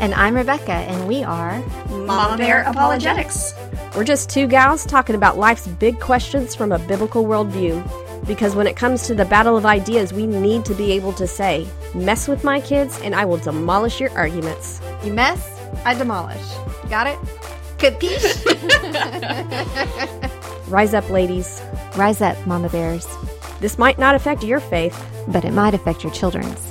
And I'm Rebecca, and we are Mama Bear Apologetics. We're just two gals talking about life's big questions from a biblical worldview. Because when it comes to the battle of ideas, we need to be able to say, mess with my kids and I will demolish your arguments. You mess, I demolish. Got it? Capiche? Rise up, ladies. Rise up, Mama Bears. This might not affect your faith, but it might affect your children's.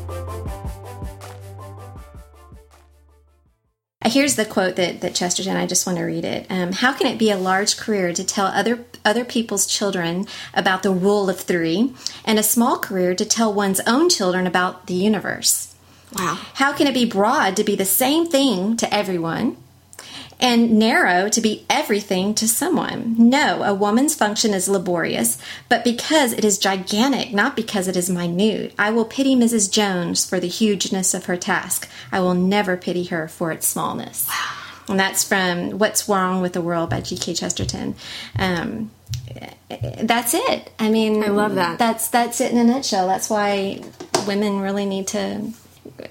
Here's the quote that, that Chesterton, I just want to read it. Um, How can it be a large career to tell other, other people's children about the rule of three, and a small career to tell one's own children about the universe? Wow. How can it be broad to be the same thing to everyone, and narrow to be everything to someone. No, a woman's function is laborious, but because it is gigantic, not because it is minute. I will pity Mrs. Jones for the hugeness of her task. I will never pity her for its smallness. Wow. And that's from What's Wrong with the World by G.K. Chesterton. Um, that's it. I mean, I love that. That's that's it in a nutshell. That's why women really need to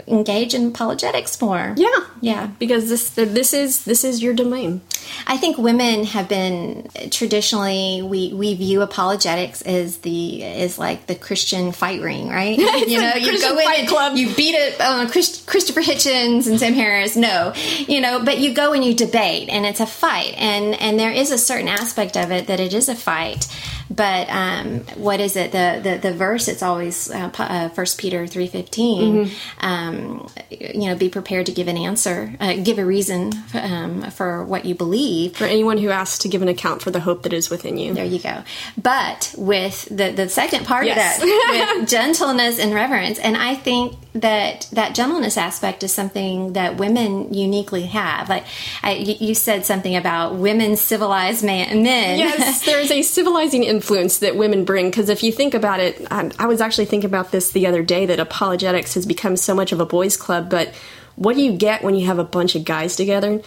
engage in apologetics more. Yeah, yeah, because this this is this is your domain. I think women have been traditionally we we view apologetics as the is like the Christian fight ring, right? you know, you go in and club. you beat it uh, Christ, Christopher Hitchens and Sam Harris. No, you know, but you go and you debate, and it's a fight, and and there is a certain aspect of it that it is a fight. But um, what is it? The the, the verse it's always uh, uh, First uh, Peter three fifteen. Mm-hmm. Um, you know, be prepared to give an answer, uh, give a reason um, for what you believe. For anyone who asks to give an account for the hope that is within you. There you go. But with the the second part yes. of that, with gentleness and reverence, and I think that that gentleness aspect is something that women uniquely have. Like I, you said something about women civilized man, men. Yes, there is a civilizing influence that women bring. Because if you think about it, I, I was actually thinking about this the other day that apologetics has become so much of a boys' club. But what do you get when you have a bunch of guys together?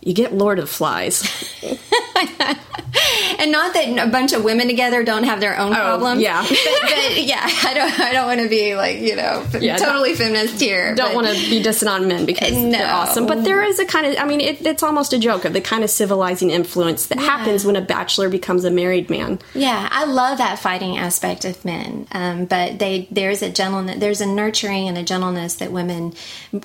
You get Lord of Flies. and not that a bunch of women together don't have their own oh, problems. Yeah, but, but, yeah, I don't. I don't want to be like you know yeah, totally feminist here. Don't want to be dissing on men because no. they're awesome. But there is a kind of. I mean, it, it's almost a joke of the kind of civilizing influence that yeah. happens when a bachelor becomes a married man. Yeah, I love that fighting aspect of men. Um, but they there's a gentleness, there's a nurturing and a gentleness that women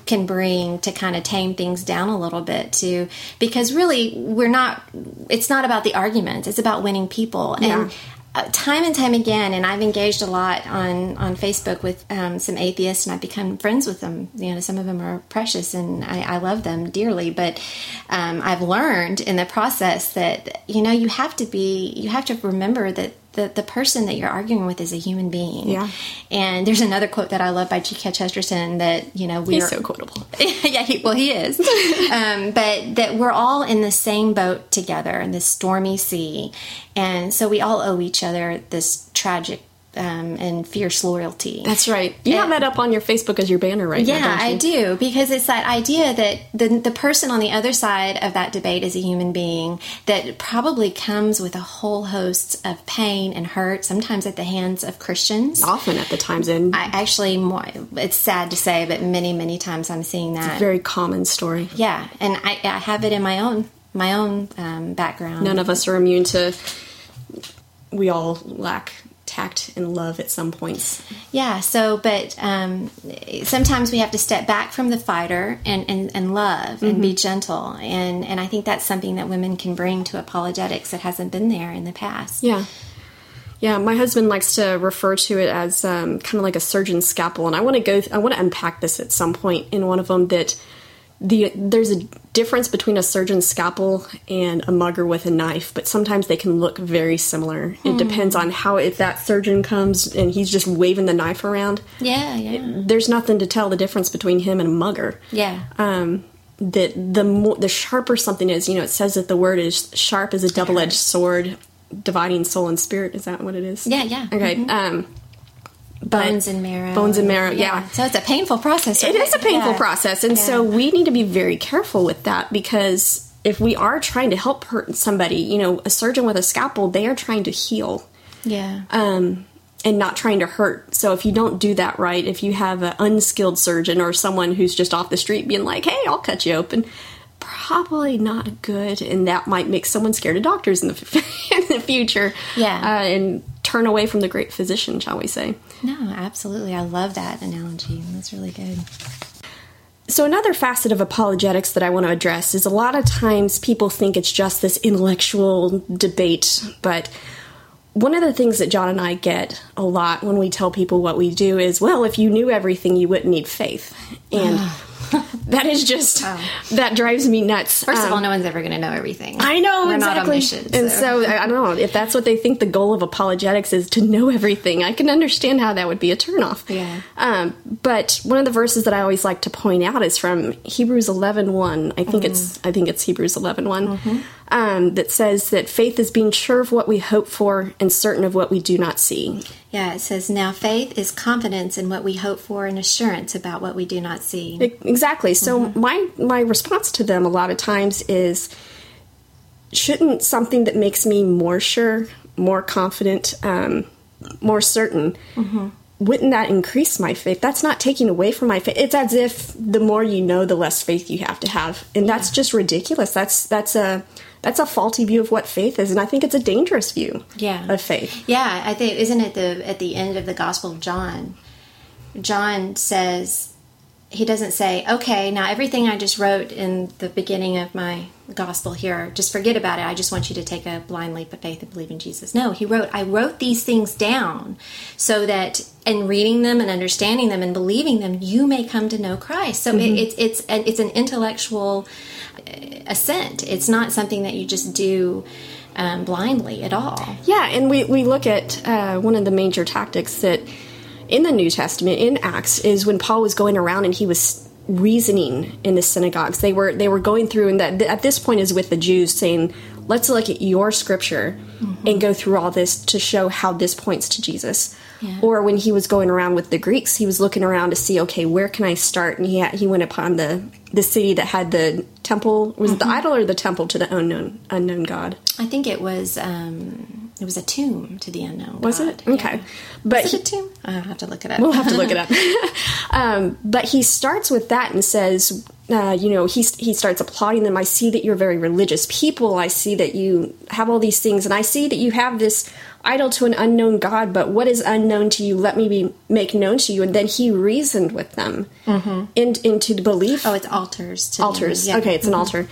can bring to kind of tame things down a little bit too, because really we're not. It's not about the argument. It's about winning people. Yeah. And uh, time and time again, and I've engaged a lot on on Facebook with um, some atheists, and I've become friends with them. You know, some of them are precious, and I, I love them dearly. But um, I've learned in the process that you know you have to be, you have to remember that the, the person that you're arguing with is a human being. Yeah. And there's another quote that I love by G.K. Chesterton that, you know, we're. so quotable. yeah, he, well, he is. um, but that we're all in the same boat together in this stormy sea. And so we all owe each other this tragic um, and fierce loyalty. That's right. You have that up on your Facebook as your banner right yeah, now. Yeah, I do because it's that idea that the the person on the other side of that debate is a human being that probably comes with a whole host of pain and hurt, sometimes at the hands of Christians. Often at the times, and I actually, more, it's sad to say, but many many times I'm seeing that. very common story. Yeah, and I, I have it in my own my own um, background. None of us are immune to. We all lack tact and love at some points. Yeah, so, but um, sometimes we have to step back from the fighter and, and, and love mm-hmm. and be mm-hmm. gentle. And, and I think that's something that women can bring to apologetics that hasn't been there in the past. Yeah. Yeah, my husband likes to refer to it as um, kind of like a surgeon's scalpel, and I want to go. Th- I want to unpack this at some point in one of them. That the there's a difference between a surgeon's scalpel and a mugger with a knife, but sometimes they can look very similar. Hmm. It depends on how if that surgeon comes and he's just waving the knife around. Yeah, yeah. It, there's nothing to tell the difference between him and a mugger. Yeah. Um, that the more the sharper something is, you know, it says that the word is sharp as a double edged sword, dividing soul and spirit. Is that what it is? Yeah, yeah. Okay. Mm-hmm. Um, bones and marrow. Bones and marrow, yeah. yeah. So it's a painful process. Right? It is a painful yeah. process. And yeah. so we need to be very careful with that because if we are trying to help hurt somebody, you know, a surgeon with a scalpel, they are trying to heal. Yeah. Um, and not trying to hurt. So if you don't do that right, if you have an unskilled surgeon or someone who's just off the street being like, "Hey, I'll cut you open," probably not good, and that might make someone scared of doctors in the in the future. Yeah. uh, and turn away from the great physician, shall we say? No, absolutely. I love that analogy. That's really good. So, another facet of apologetics that I want to address is a lot of times people think it's just this intellectual debate, but one of the things that John and I get a lot when we tell people what we do is, well, if you knew everything, you wouldn't need faith. And that is just, that drives me nuts. First of Um, all, no one's ever going to know everything. I know We're exactly. and so I I don't know if that's what they think the goal of apologetics is to know everything. I can understand how that would be a turnoff. Yeah. Um, but one of the verses that I always like to point out is from Hebrews 11:1. I think it's I think it's Hebrews 11:1 um, that says that faith is being sure of what we hope for and certain of what we do not see. yeah, it says, Now faith is confidence in what we hope for and assurance about what we do not see. E- Exactly. So my my response to them a lot of times is shouldn't something that makes me more sure, more confident, um, more certain, wouldn't that increase my faith? That's not taking away from my faith. It's as if the more you know, the less faith you have to have, and that's just ridiculous. That's that's a that's a faulty view of what faith is, and I think it's a dangerous view Yeah. of faith. Yeah, I think isn't it the at the end of the Gospel of John? John says he doesn't say, "Okay, now everything I just wrote in the beginning of my gospel here, just forget about it. I just want you to take a blind leap of faith and believe in Jesus." No, he wrote, "I wrote these things down so that in reading them and understanding them and believing them, you may come to know Christ." So it, mm-hmm. it's it's an, it's an intellectual assent. It's not something that you just do um, blindly at all. Yeah, and we, we look at uh, one of the major tactics that in the New Testament, in Acts, is when Paul was going around and he was reasoning in the synagogues. They were they were going through, and that at this point is with the Jews saying, "Let's look at your scripture and go through all this to show how this points to Jesus." Or when he was going around with the Greeks, he was looking around to see, okay, where can I start? And he had, he went upon the the city that had the temple. Was it the idol or the temple to the unknown unknown God? I think it was um, it was a tomb to the unknown. Was God. it okay? Yeah. But Was he- it a tomb? I'll have to look it up. We'll have to look it up. um, but he starts with that and says, uh, you know, he, he starts applauding them. I see that you're very religious people. I see that you have all these things, and I see that you have this idol to an unknown God. But what is unknown to you? Let me be, make known to you. And then he reasoned with them in, into the belief oh, it's altars. To altars. Yeah. Okay, it's an altar.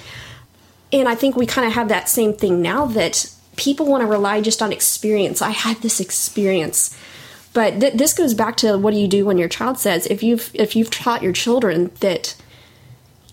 And I think we kind of have that same thing now that people want to rely just on experience. I had this experience. But th- this goes back to what do you do when your child says if you've if you've taught your children that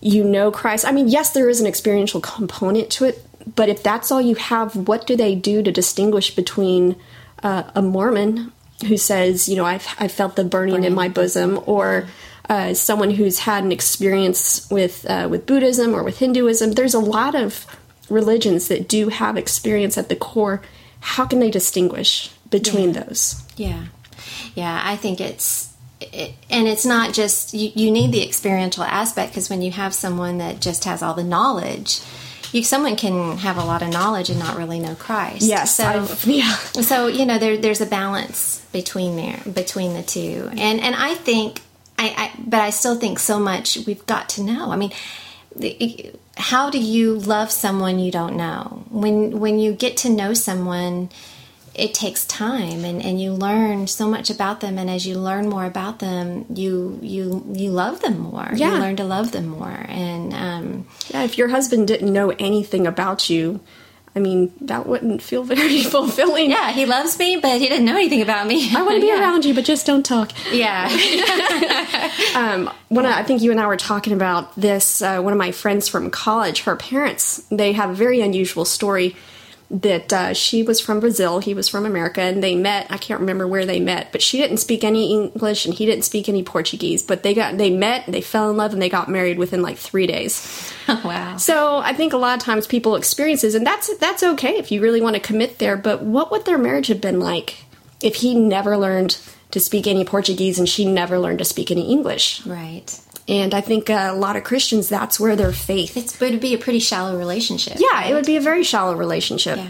you know Christ. I mean, yes, there is an experiential component to it, but if that's all you have, what do they do to distinguish between uh, a Mormon who says, you know, I've I felt the burning in my bosom, or uh, someone who's had an experience with uh, with Buddhism or with Hinduism? There's a lot of religions that do have experience at the core. How can they distinguish between those? Yeah, yeah. I think it's it, and it's not just you, you need the experiential aspect because when you have someone that just has all the knowledge. You, someone can have a lot of knowledge and not really know Christ. Yes, so I've- yeah. so you know there, there's a balance between there between the two and and i think I, I but i still think so much we've got to know i mean the, how do you love someone you don't know? When when you get to know someone it takes time and, and you learn so much about them. And as you learn more about them you you you love them more. Yeah. you learn to love them more. And um, Yeah, if your husband didn't know anything about you, I mean, that wouldn't feel very fulfilling. yeah he loves me but he didn't know anything about me I want to be Yeah. around you, but just don't talk. yeah Um, when I, I think you and I were talking about this, uh, one of my friends from college, her parents, they have a very unusual story that uh, she was from Brazil, he was from America, and they met. I can't remember where they met, but she didn't speak any English and he didn't speak any Portuguese. But they got they met, they fell in love, and they got married within like three days. wow So I think a lot of times people experiences, and that's that's okay if you really want to commit there. But what would their marriage have been like if he never learned to speak any Portuguese and she never learned to speak any English? right And I think uh, a lot of Christians, that's where their faith. It's it would be a pretty shallow relationship. yeah, it would be a very shallow relationship. Yeah.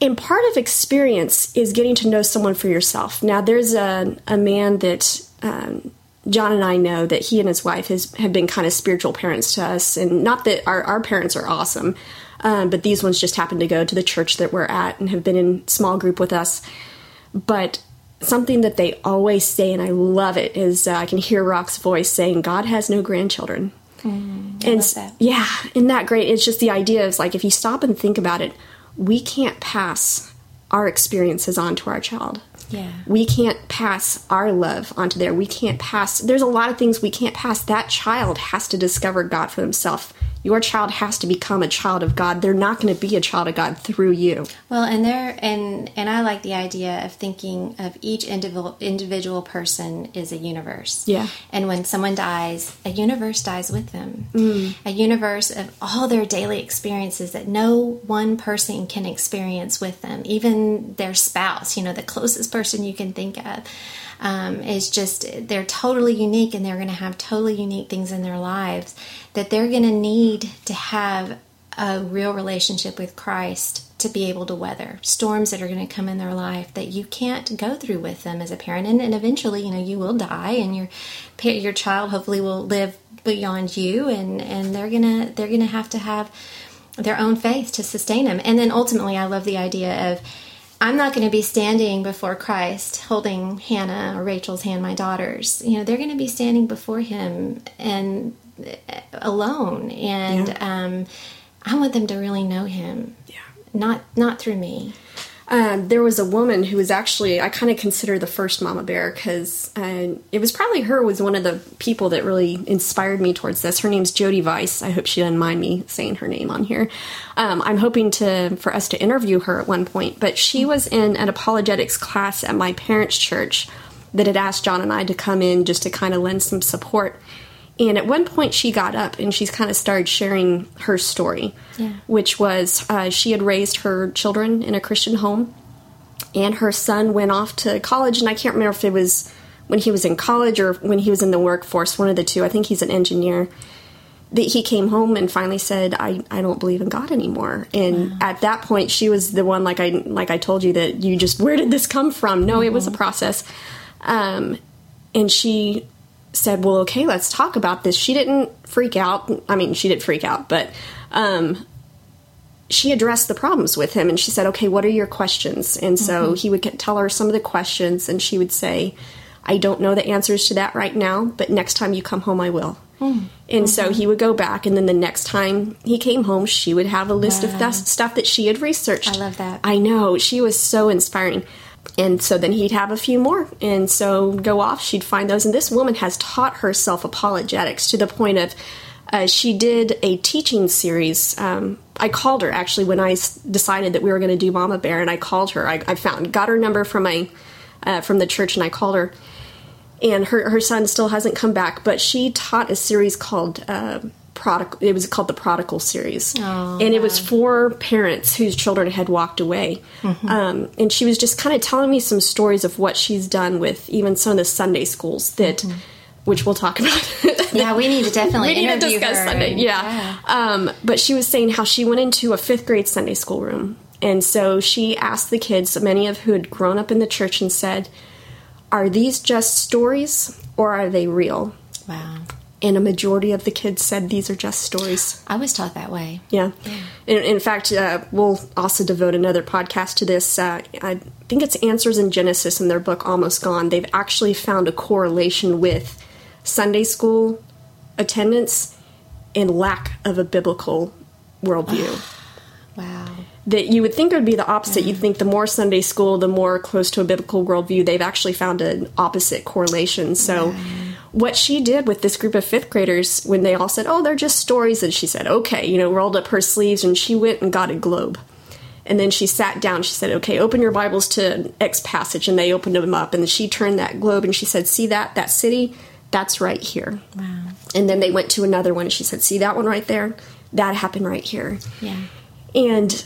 And part of experience is getting to know someone for yourself. Now, there's a, a man that um, John and I know that he and his wife has, have been kind of spiritual parents to us. And not that our, our parents are awesome, um, but these ones just happen to go to the church that we're at and have been in small group with us. But something that they always say, and I love it, is uh, I can hear Rock's voice saying, God has no grandchildren. Mm, and yeah, isn't that great? It's just the idea is like if you stop and think about it, we can't pass our experiences on to our child. Yeah. We can't pass our love onto there. We can't pass. There's a lot of things we can't pass. That child has to discover God for themselves. Your child has to become a child of God. They're not going to be a child of God through you. Well, and there and and I like the idea of thinking of each individual individual person is a universe. Yeah. And when someone dies, a universe dies with them. Mm. A universe of all their daily experiences that no one person can experience with them, even their spouse. You know, the closest person you can think of um, is just they're totally unique and they're going to have totally unique things in their lives that they're going to need to have a real relationship with Christ to be able to weather storms that are going to come in their life that you can't go through with them as a parent. And, and eventually you know you will die and your your child hopefully will live beyond you and and they're going to they're going to have to have their own faith to sustain them. And then ultimately I love the idea of I'm not going to be standing before Christ holding Hannah or Rachel's hand, my daughters. You know, they're going to be standing before Him and uh, alone, and yeah. um, I want them to really know Him. Yeah, not not through me. Um, there was a woman who was actually I kind of consider the first mama bear because uh, it was probably her was one of the people that really inspired me towards this. Her name's Jody Weiss. I hope she doesn't mind me saying her name on here. Um, I'm hoping to for us to interview her at one point, but she was in an apologetics class at my parents' church that had asked John and I to come in just to kind of lend some support. And at one point, she got up and she's kind of started sharing her story, yeah. which was uh, she had raised her children in a Christian home, and her son went off to college. And I can't remember if it was when he was in college or when he was in the workforce, one of the two. I think he's an engineer. That he came home and finally said, "I, I don't believe in God anymore." And wow. at that point, she was the one, like I like I told you that you just where did this come from? No, mm-hmm. it was a mm-hmm. process. Um, and she said, "Well, okay, let's talk about this." She didn't freak out. I mean, she did freak out, but um, she addressed the problems with him, and she said, "Okay, what are your questions?" And so mm-hmm. he would tell her some of the questions, and she would say, "I don't know the answers to that right now, but next time you come home, I will." Mm-hmm. And so he would go back, and then the next time he came home, she would have a list wow. of th- stuff that she had researched. I love that. I know she was so inspiring. And so then he'd have a few more. And so go off, she'd find those. And this woman has taught herself apologetics to the point of uh, she did a teaching series. Um, I called her actually when I s- decided that we were going to do Mama Bear, and I called her. I, I found got her number from my uh, from the church, and I called her. And her her son still hasn't come back, but she taught a series called uh, prodigal it was called the prodigal series oh, and it was for parents whose children had walked away mm-hmm. um, and she was just kind of telling me some stories of what she's done with even some of the sunday schools that mm-hmm. which we'll talk about yeah we need to definitely we need to discuss her. sunday yeah, yeah. Um, but she was saying how she went into a fifth grade sunday school room and so she asked the kids many of who had grown up in the church and said are these just stories or are they real wow and a majority of the kids said these are just stories. I was taught that way. Yeah. yeah. In, in, fact, uh, we'll also devote another podcast to this. Uh, I think it's Answers in Genesis in their book Almost Gone. They've actually found a correlation with Sunday school attendance and lack of a biblical worldview. wow. That you would think it would be the opposite. Yeah. You'd think the more Sunday school, the more close to a biblical worldview. They've actually found an opposite correlation. So what she did with this group of fifth graders when they all said, Oh, they're just stories, and she said, Okay, you know, rolled up her sleeves and she went and got a globe. And then she sat down. She said, Okay, open your Bibles to X passage. And they opened them up. And she turned that globe and she said, See that? That city? That's right here. Wow. And then they went to another one and she said, See that one right there? That happened right here. Yeah. And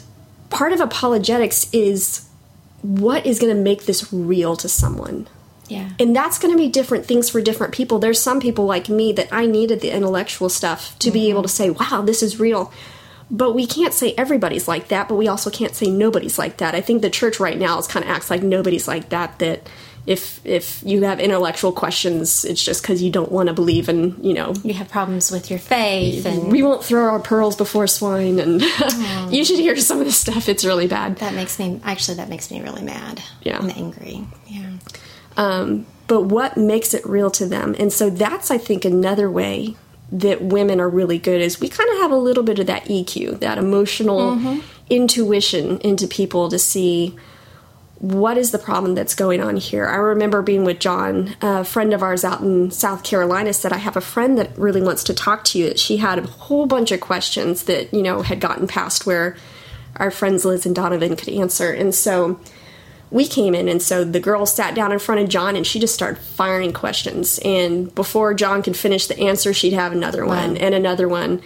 part of apologetics is what is going to make this real to someone? Yeah. And that's going to be different things for different people. There's some people like me that I needed the intellectual stuff to mm-hmm. be able to say, wow, this is real. but we can't say everybody's like that, but we also can't say nobody's like that. I think the church right now is kind of acts like nobody's like that. That if if you have intellectual questions, it's just because you don't want to believe in you know you have problems with your faith, and we won't throw our pearls before swine. And you should hear some of the stuff; it's really bad. that makes me actually that makes me really mad. Yeah. and angry. Yeah, um, but what makes it real to them? And so that's i think another way that women are really good is we kind of have a little bit of that eq that emotional intuition into people to see what is the problem that's going on here. I remember being with john a friend of ours out in south carolina said i have a friend that really wants to talk to you. She had a whole bunch of questions that you know had gotten past where our friends liz and donovan could answer. And so we came in and so the girl sat down in front of john and she just started firing questions and before john could finish the answer she'd have another one and another one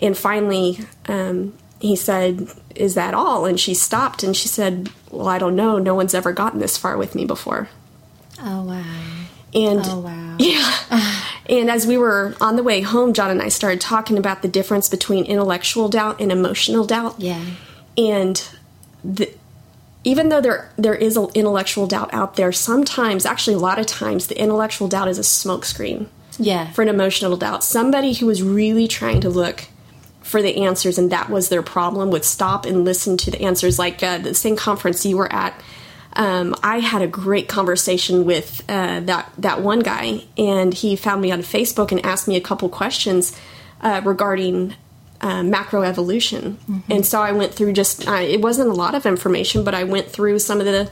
and finally um, he said is that all and she stopped and she said well i don't know no one's ever gotten this far with me before Oh wow. and Oh wow. yeah. And as we were on the way home, John and I started talking about the difference between intellectual doubt and emotional doubt. Yeah. And the, even though there there is an intellectual doubt out there, sometimes, actually a lot of times, the intellectual doubt is a smokescreen Yeah. for an emotional doubt. Somebody who was really trying to look for the answers and that was their problem would stop and listen to the answers. Like uh, the same conference you were at, um, I had a great conversation with uh, that that one guy, and he found me on Facebook and asked me a couple questions uh, regarding uh, macroevolution. And so I went through just uh, it wasn't a lot of information, but I went through some of the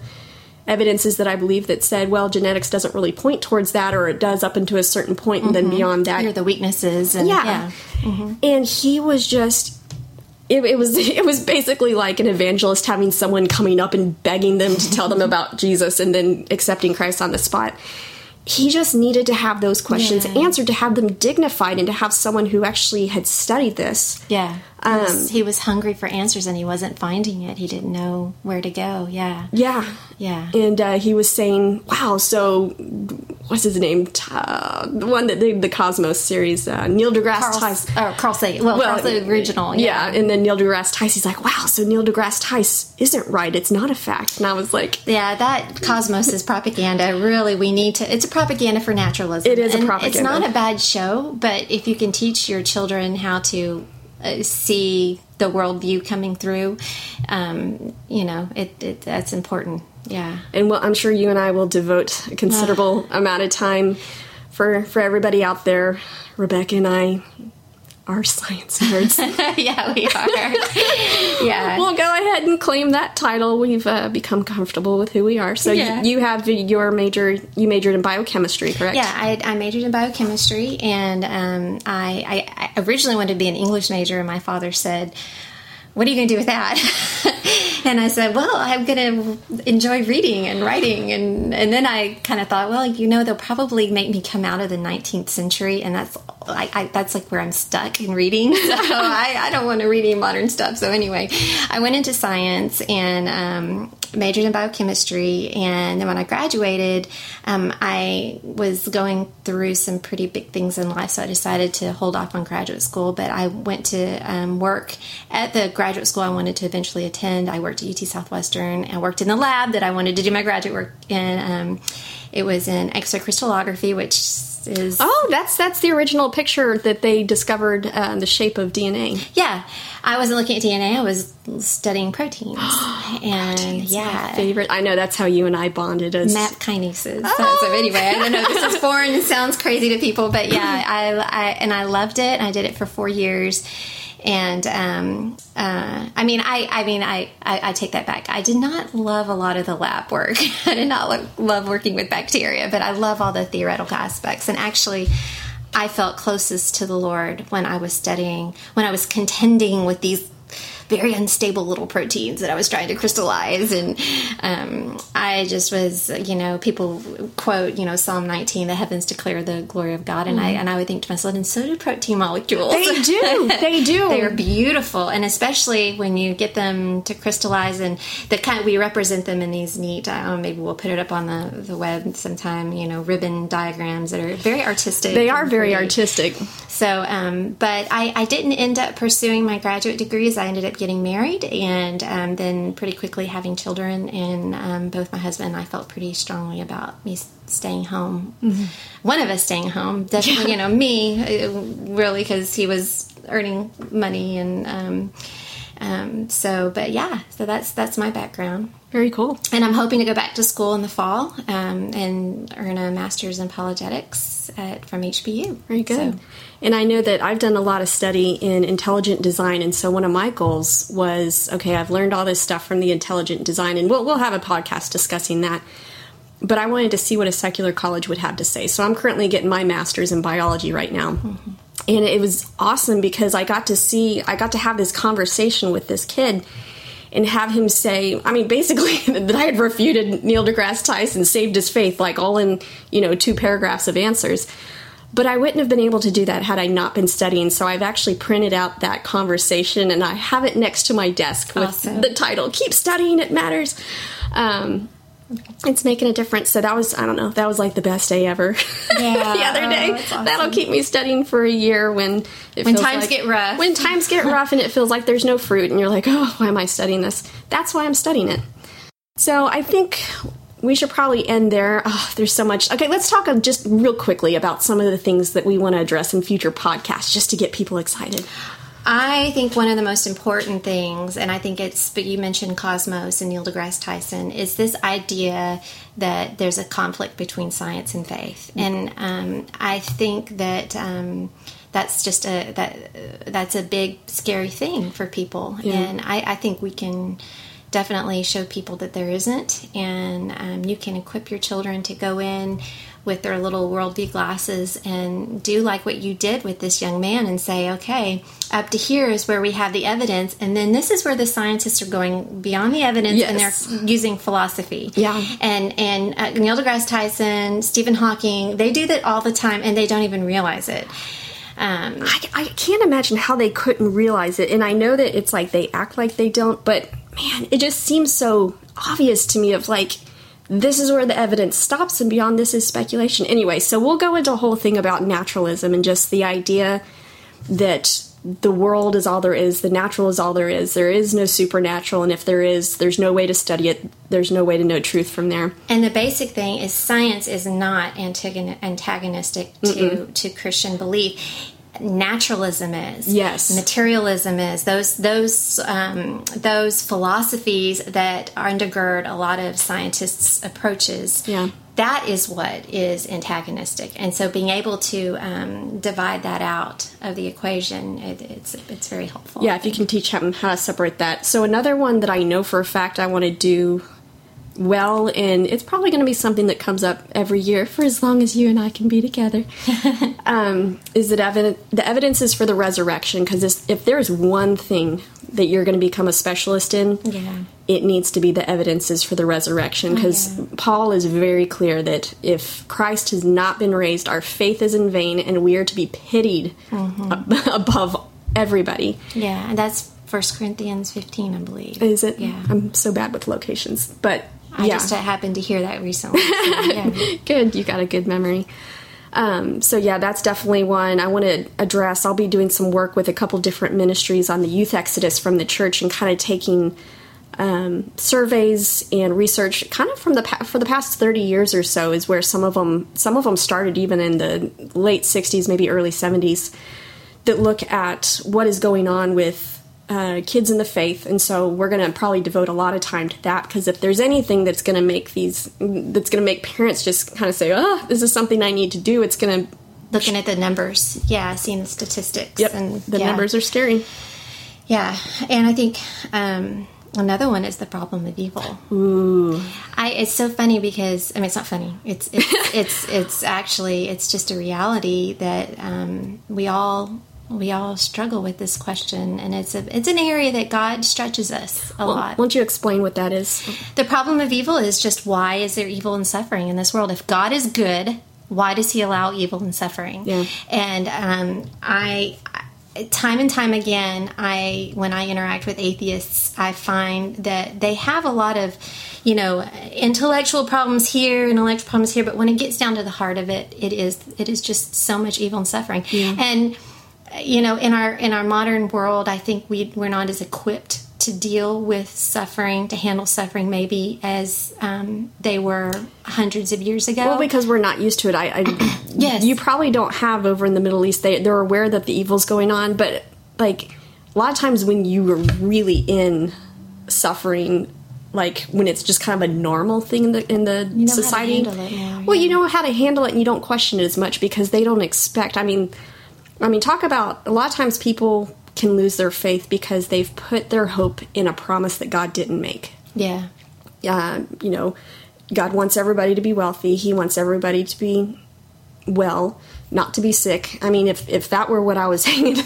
evidences that I believe that said, well, genetics doesn't really point towards that, or it does up into a certain point, and then beyond that, Here are the weaknesses and yeah. yeah. and he was just it, it was it was basically like an evangelist having someone coming up and begging them to tell them about Jesus and then accepting Christ on the spot. He just needed to have those questions Yeah. answered, to have them dignified, and to have someone who actually had studied this. Yeah. He Um, was- he was hungry for answers and he wasn't finding it. He didn't know where to go. Yeah. Yeah, Yeah. and uh, he was saying, "Wow, so what's his name? Uh, the one that did the Cosmos series, uh, Neil deGrasse Tyson." oh, Carl Sagan. Well, Carl the original. Yeah. and then Neil deGrasse Tyson, he's like, wow, so Neil deGrasse Tyson isn't right. It's not a fact. And I was like, Yeah, that Cosmos is propaganda. Really, we need to. It's a propaganda for naturalism. It is a And It's not a bad show, but if you can teach your children how to see the worldview coming through, um, you know, it, it that's important. Yeah. and well, I'm sure you and I will devote a considerable amount of time for for everybody out there. Rebecca and I are science nerds. yeah, we are. yeah. we'll go ahead and claim that title. We've uh, become comfortable with who we are. So Yeah. you, you have your major. You majored in biochemistry, correct? Yeah, I, I majored in biochemistry, and um, I, I, I originally wanted to be an English major, and my father said, "What are you going to do with that?" and I said, "Well, I'm going to enjoy reading and writing," and and then I kind of thought, well, you know, they'll probably make me come out of the 19th century, and that's I, I, that's like where I'm stuck in reading. So I, I don't want to read any modern stuff. So anyway, I went into science and um, majored in biochemistry, and then when I graduated, um, I was going through some pretty big things in life, so I decided to hold off on graduate school. But I went to um, work at the graduate school I wanted to eventually attend. I worked at UT Southwestern. I worked in the lab that I wanted to do my graduate work in. It was in X-ray crystallography, which is Oh, that's that's the original picture that they discovered uh, the shape of DNA. yeah. I wasn't looking at DNA. I was studying proteins, and yeah, Favorite. I know that's how you and I bonded as map kinases. So, so anyway, I don't know. This is foreign. It sounds crazy to people, but yeah, I, I and I loved it. I did it for four years, and um, uh, I mean, I, I mean, I, I, I take that back. I did not love a lot of the lab work. I did not lo- love working with bacteria, but I love all the theoretical aspects. And actually, I felt closest to the Lord when I was studying, when I was contending with these very unstable little proteins that I was trying to crystallize. And um, I just was, you know, people quote, you know, Psalm 19, the heavens declare the glory of God. And I and I would think to myself, and so do protein molecules. They do. They do. they are beautiful. And especially when you get them to crystallize and the kind we represent them in these neat, maybe we'll put it up on the, the web sometime, you know, ribbon diagrams that are very artistic. They are very pretty. artistic. So, um, but I, I, didn't end up pursuing my graduate degrees. I ended up getting married and um, then pretty quickly having children. And um, both my husband and I felt pretty strongly about me staying home. Mm-hmm. One of us staying home, definitely, yeah. you know, me, uh, really, because he was earning money and. Um, um, so, but yeah, so that's that's my background. Very cool. And I'm hoping to go back to school in the fall um, and earn a master's in apologetics at, from HBU. Very good. So. And I know that I've done a lot of study in intelligent design, and so one of my goals was okay, I've learned all this stuff from the intelligent design, and we'll we'll have a podcast discussing that. But I wanted to see what a secular college would have to say. So I'm currently getting my master's in biology right now. Mm-hmm and it was awesome because I got to see, I got to have this conversation with this kid and have him say, I mean, basically that I had refuted Neil deGrasse Tyson, saved his faith, like all in, you know, two paragraphs of answers. But I wouldn't have been able to do that had I not been studying. So I've actually printed out that conversation and I have it next to my desk with awesome. the title "Keep Studying, It Matters." Um, it's making a difference. So that was, I don't know, that was like the best day ever. Yeah, the other day. awesome. That'll keep me studying for a year when when times like, get rough. When times get rough and it feels like there's no fruit, and you're like, oh, why am I studying this? That's why I'm studying it. So I think we should probably end there. Oh, there's so much. Okay, let's talk just real quickly about some of the things that we want to address in future podcasts just to get people excited. I think one of the most important things, and I think it's, but you mentioned Cosmos and Neil deGrasse Tyson, is this idea that there's a conflict between science and faith, and um, I think that. Um, that's just a that that's a big scary thing for people, yeah. and I, I think we can definitely show people that there isn't, and um, you can equip your children to go in with their little worldview glasses and do like what you did with this young man and say, okay, up to here is where we have the evidence, and then this is where the scientists are going beyond the evidence yes. and they're using philosophy. Yeah. And and uh, Neil deGrasse Tyson, Stephen Hawking, they do that all the time and they don't even realize it. Um, I, I can't imagine how they couldn't realize it, and I know that it's like they act like they don't, but man, it just seems so obvious to me of like this is where the evidence stops and beyond this is speculation. Anyway, so we'll go into a whole thing about naturalism and just the idea that the world is all there is, the natural is all there is. There is no supernatural, and if there is, there's no way to study it. There's no way to know truth from there. And the basic thing is science is not antagonistic to, Mm-mm. to Christian belief naturalism is yes. materialism is those those um, those philosophies that undergird a lot of scientists approaches yeah. that is what is antagonistic. And so being able to um, divide that out of the equation it, it's it's very helpful. Yeah if you can teach them how to separate that. So another one that i know for a fact i want to do well, and it's probably going to be something that comes up every year for as long as you and I can be together. um, is that evident? The evidence is for the resurrection because if there is one thing that you're going to become a specialist in, yeah. it needs to be the evidences for the resurrection because oh, yeah. Paul is very clear that if Christ has not been raised, our faith is in vain, and we are to be pitied mm-hmm. above everybody. Yeah, and that's First Corinthians 15, I believe. Is it? Yeah. I'm so bad with locations, but I yeah. just happened to hear that recently. So, yeah. good. You got a good memory. Um, so yeah, that's definitely one I want to address. I'll be doing some work with a couple different ministries on the youth exodus from the church and kind of taking um, surveys and research, kind of from the for the past thirty years or so, is where some of them some of them started even in the late '60s, maybe early '70s, that look at what is going on with uh, kids in the faith, and so we're going to probably devote a lot of time to that because if there's anything that's going to make these, that's going to make parents just kind of say, "Oh, this is something I need to do," it's going to looking at the numbers, yeah, seeing the statistics, yep, and the yeah. numbers are scary. Yeah, and I think um, another one is the problem of evil. Ooh, I it's so funny because I mean it's not funny. It's it's it's, it's actually it's just a reality that um, we all we all struggle with this question, and it's a it's an area that God stretches us a Well, lot. won't you explain what that is? The problem of evil is just why is there evil and suffering in this world? If God is good, why does He allow evil and suffering? Yeah. And um, I, time and time again, I when I interact with atheists, I find that they have a lot of, you know, intellectual problems here, intellectual problems here, but when it gets down to the heart of it, it is it is just so much evil and suffering. And you know, in our in our modern world, I think we we're not as equipped to deal with suffering, to handle suffering, maybe as um, they were hundreds of years ago. Well, because we're not used to it. I, I Yes. you probably don't have over in the Middle East. They they're aware that the evil's going on, but like a lot of times when you are really in suffering, like when it's just kind of a normal thing in the in the know how to society. more, well, yeah. you know how to handle it, and you don't question it as much because they don't expect. I mean, I mean, talk about a lot of times people can lose their faith because they've put their hope in a promise that God didn't make. Yeah, uh, you know, God wants everybody to be wealthy. He wants everybody to be well, not to be sick. I mean, if if that were what I was hanging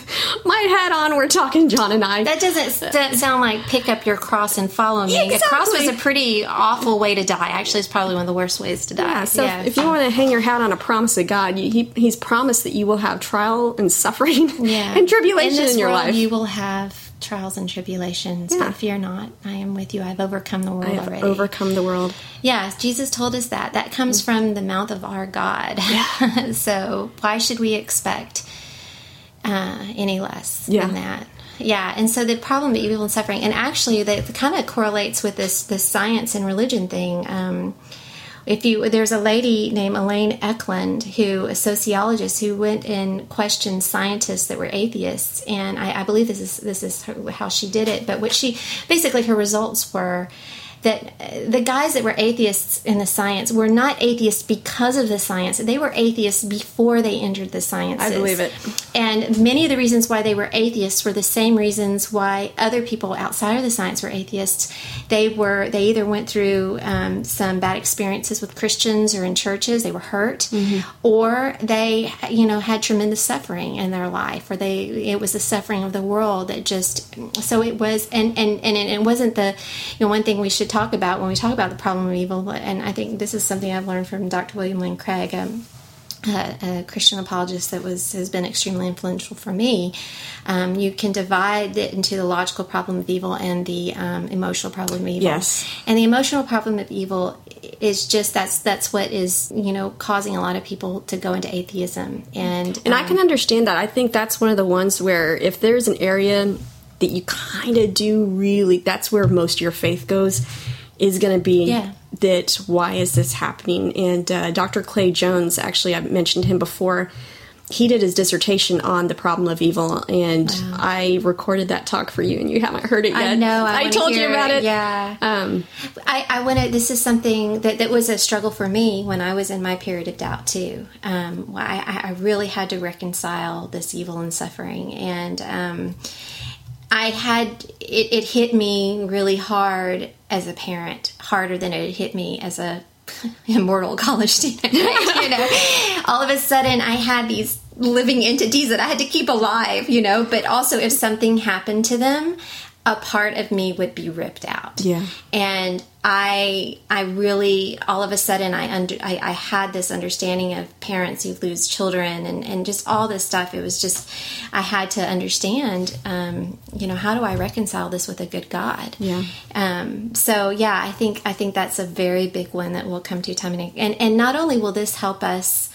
my hat on, we're talking John and I. that doesn't st- sound like pick up your cross and follow me. A cross was a pretty awful way to die. Actually, it's probably one of the worst ways to die. yeah, so if- if you want to hang your hat on a promise of God, you, he, He's promised that you will have trial and suffering yeah. and tribulation in, in your world, life. You will have trials and tribulations, Yeah. but fear not. I am with you. I've overcome the world I have already. overcome the world. Yeah, Jesus told us that. That comes from the mouth of our God. so why should we expect uh, any less Yeah. than that? Yeah, and so the problem of evil and suffering, and actually that kind of correlates with this this science and religion thing. Um, if you there's a lady named Elaine Ecklund who a sociologist who went and questioned scientists that were atheists and I, I believe this is this is her, how she did it but what she basically her results were that uh, the guys that were atheists in the science were not atheists because of the science they were atheists before they entered the sciences I believe it. and many of the reasons why they were atheists were the same reasons why other people outside of the science were atheists. They were they either went through um, some bad experiences with Christians or in churches, they were hurt, or they you know had tremendous suffering in their life, or they it was the suffering of the world that just so it was and and and it wasn't the you know one thing we should talk about when we talk about the problem of evil, and I think this is something I've learned from Dr. William Lane Craig. Um, a, a Christian apologist that was has been extremely influential for me. Um, you can divide it into the logical problem of evil and the um, emotional problem of evil. Yes. and the emotional problem of evil is just that's that's what is you know causing a lot of people to go into atheism and And I um, can understand that. I think that's one of the ones where if there's an area that you kind of do really, that's where most of your faith goes, is going to be Yeah. that why is this happening? And uh, Dr. Clay Jones, actually, I mentioned him before. He did his dissertation on the problem of evil, and I recorded that talk for you, and you haven't heard it yet. I know. I, wanna told you about it. Yeah. Um, I, I want to. This is something that, that was a struggle for me when I was in my period of doubt too. Um, I, I really had to reconcile this evil and suffering, and um, I had it, it hit me really hard as a parent, harder than it hit me as a immortal college student. you know, all of a sudden I had these living entities that I had to keep alive. You know, but also if something happened to them, a part of me would be ripped out. Yeah. And I, I really, all of a sudden, I under, I, I had this understanding of parents who lose children and, and just all this stuff. It was just, I had to understand, um, you know, how do I reconcile this with a good God? Yeah. Um, so yeah, I think I think that's a very big one that we'll come to time and and and not only will this help us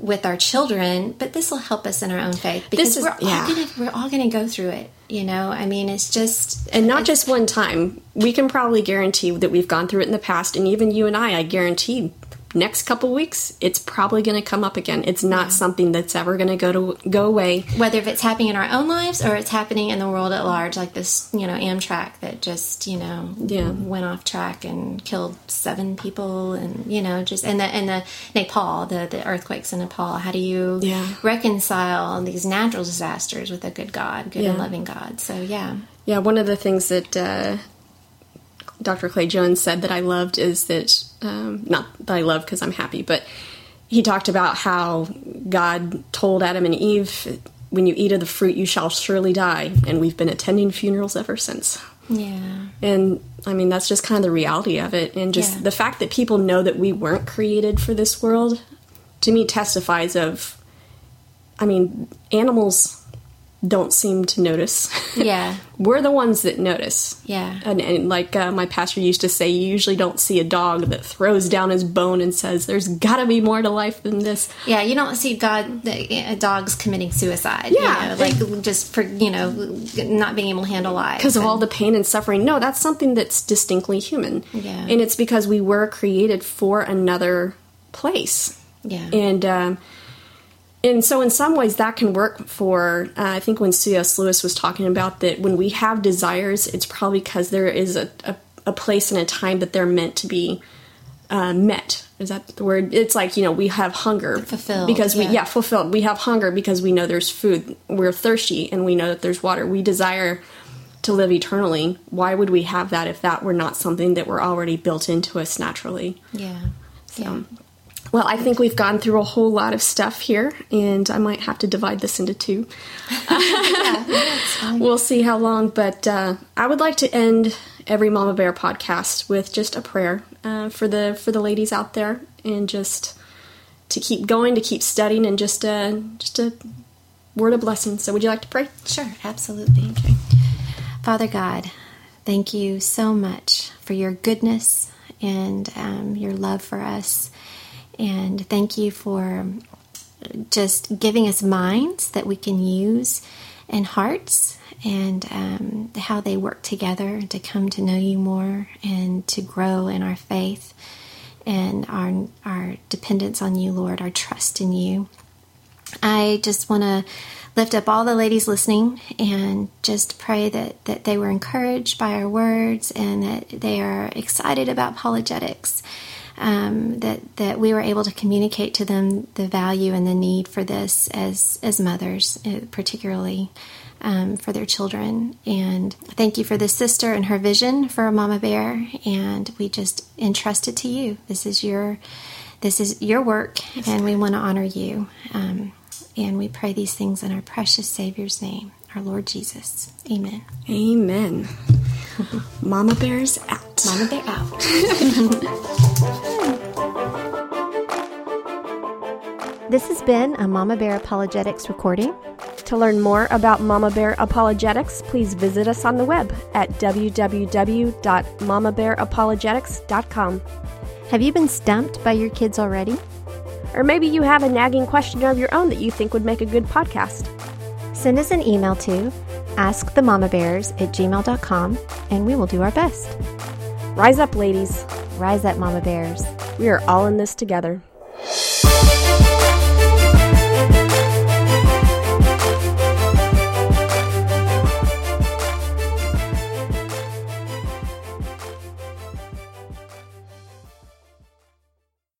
with our children, but this will help us in our own faith because is- we're yeah. all gonna we're all gonna go through it. You know, I mean, it's just and not just one time. We can probably guarantee that we've gone through it in the past, and even you and I, I guarantee, next couple weeks, it's probably going to come up again. It's not something that's ever going to go to go away. whether if it's happening in our own lives or it's happening in the world at large, like this, you know, Amtrak that just, you know, Yeah. went off track and killed seven people, and you know, just and the and the Nepal, the the earthquakes in Nepal. How do you Yeah. reconcile these natural disasters with a good God, good and loving God? So yeah, Yeah, one of the things that uh, Dr. Clay Jones said that I loved is that, um, not that I love because I'm happy, but he talked about how God told Adam and Eve when you eat of the fruit, you shall surely die. And we've been attending funerals ever since. Yeah. And I mean, that's just kind of the reality of it. And just Yeah. the fact that people know that we weren't created for this world, to me, testifies of, I mean, animals don't seem to notice. Yeah. We're the ones that notice. Yeah. And, and like uh, my pastor used to say, you usually don't see a dog that throws down his bone and says, there's got to be more to life than this. Yeah, you don't see God uh, dogs committing suicide. Yeah. you know, like just for you know not being able to handle life because of all the pain and suffering. No, that's something that's distinctly human. Yeah. And it's because we were created for another place. Yeah. And um, and so in some ways that can work for uh, I think when C.S. Lewis was talking about that when we have desires, it's probably because there is a, a, a place and a time that they're meant to be uh, met. Is that the word? It's like you know we have hunger Fulfilled, because we yeah. yeah fulfilled. We have hunger because we know there's food. We're thirsty and we know that there's water. We desire to live eternally. Why would we have that if that were not something that were already built into us naturally? yeah. yeah. Well, I think we've gone through a whole lot of stuff here, and I might have to divide this into two. we'll see how long, but uh, I would like to end every Mama Bear podcast with just a prayer uh, for the for the ladies out there, and just to keep going, to keep studying, and just uh, just a word of blessing. So, would you like to pray? Sure, absolutely. Father God, thank you so much for your goodness and um, your love for us. And thank you for just giving us minds that we can use and hearts and um, how they work together to come to know you more and to grow in our faith and our, our dependence on you, Lord, our trust in you. I just want to lift up all the ladies listening and just pray that, that they were encouraged by our words and that they are excited about apologetics. Um, that that we were able to communicate to them the value and the need for this as as mothers, uh, particularly um, for their children. And thank you for this sister and her vision for Mama Bear. And we just entrust it to you. This is your this is your work, and we want to honor you. Um, and we pray these things in our precious Savior's name, our Lord Jesus. Amen. Amen. Mama Bear's out. Mama Bear out. This has been a Mama Bear Apologetics recording. To learn more about Mama Bear Apologetics, please visit us on the web at www.mamabearapologetics.com. Have you been stumped by your kids already? Or maybe you have a nagging question of your own that you think would make a good podcast. Send us an email to askthemamabears at gmail.com and we will do our best. Rise up, ladies. Rise up, Mama Bears. We are all in this together.